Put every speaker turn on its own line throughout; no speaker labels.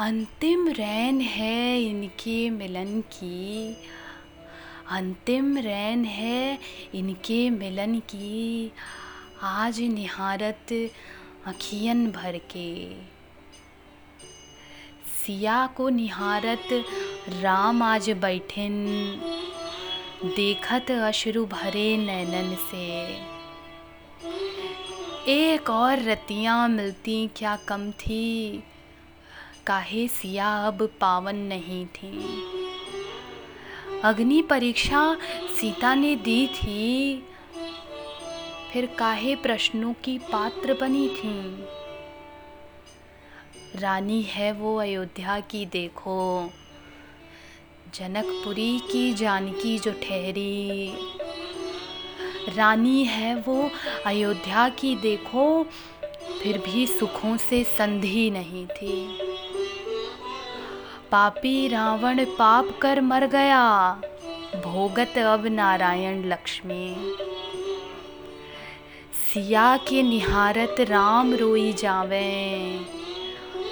अंतिम रैन है इनके मिलन की। अंतिम रैन है इनके मिलन की। आज निहारत अखियन भर के। सिया को निहारत राम आज बैठन। देखत अश्रु भरे नैनन से। एक और रतियाँ मिलती, क्या कम थी? काहे सिया अब पावन नहीं थी। अग्नि परीक्षा सीता ने दी थी, फिर काहे प्रश्नों की पात्र बनी थी। रानी है वो अयोध्या की देखो, जनकपुरी की जानकी जो ठहरी। रानी है वो अयोध्या की देखो, फिर भी सुखों से संधि नहीं थी। पापी रावण पाप कर मर गया। भोगत अब नारायण लक्ष्मी। सिया के निहारत राम रोई जावे।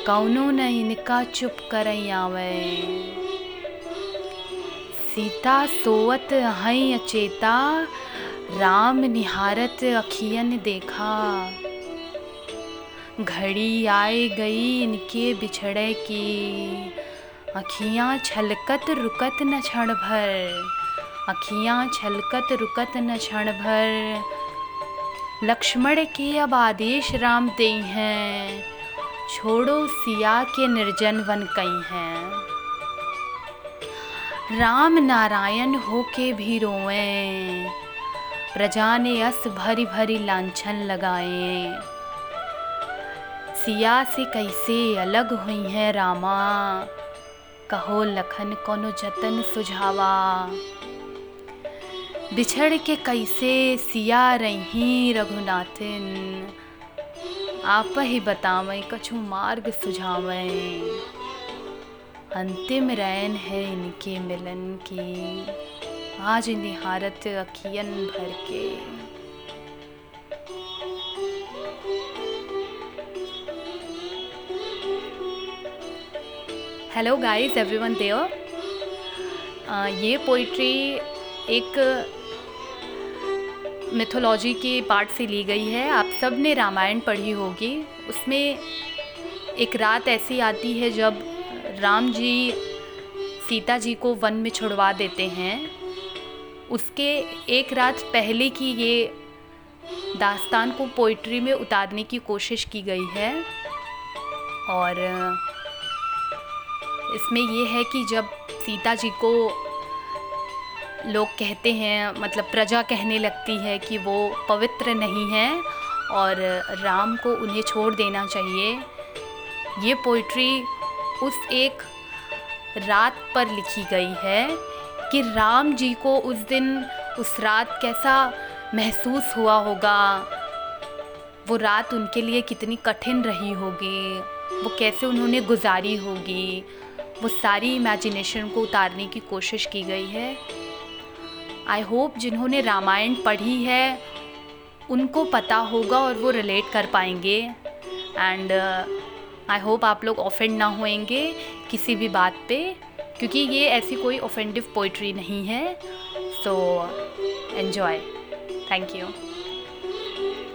कौनो न इनका चुप कर आवे। सीता सोवत हई अचेता, राम निहारत अखियन देखा। घड़ी आए गई इनके बिछड़े की। अखियाँ छलकत रुकत न क्षण भर। अखियाँ छलकत रुकत न क्षण भर। लक्ष्मण के अब आदेश राम दे हैं। छोड़ो सिया के निर्जन वन कई हैं। राम नारायण हो के भी रोएँ। प्रजा ने अस भरी भरी लांछन लगाए। सिया से कैसे अलग हुई है रामा? कहो लखन कोनो जतन सुझावा। बिछड़ के कैसे सिया रही रघुनाथन? आप ही बतावें, कछु मार्ग सुझावें। अंतिम रैन है इनके मिलन की। आज निहारत अखियन भर के। हेलो गाइस एवरीवन देयर ये पोइट्री एक मिथोलॉजी के पार्ट से ली गई है। आप सबने रामायण पढ़ी होगी। उसमें एक रात ऐसी आती है जब राम जी सीता जी को वन में छुड़वा देते हैं। उसके एक रात पहले की ये दास्तान को पोइट्री में उतारने की कोशिश की गई है। और इसमें ये है कि जब सीता जी को लोग कहते हैं मतलब प्रजा कहने लगती है कि वो पवित्र नहीं है और राम को उन्हें छोड़ देना चाहिए, ये पोइट्री उस एक रात पर लिखी गई है कि राम जी को उस दिन, उस रात कैसा महसूस हुआ होगा, वो रात उनके लिए कितनी कठिन रही होगी, वो कैसे उन्होंने गुजारी होगी वो सारी इमेजिनेशन को उतारने की कोशिश की गई है। आई होप जिन्होंने रामायण पढ़ी है, उनको पता होगा और वो रिलेट कर पाएँगे। एंड आई होप आप लोग ऑफेंड ना होएँगे किसी भी बात पे, क्योंकि ये ऐसी कोई ऑफेंडिव पोइट्री नहीं है। So enjoy thank you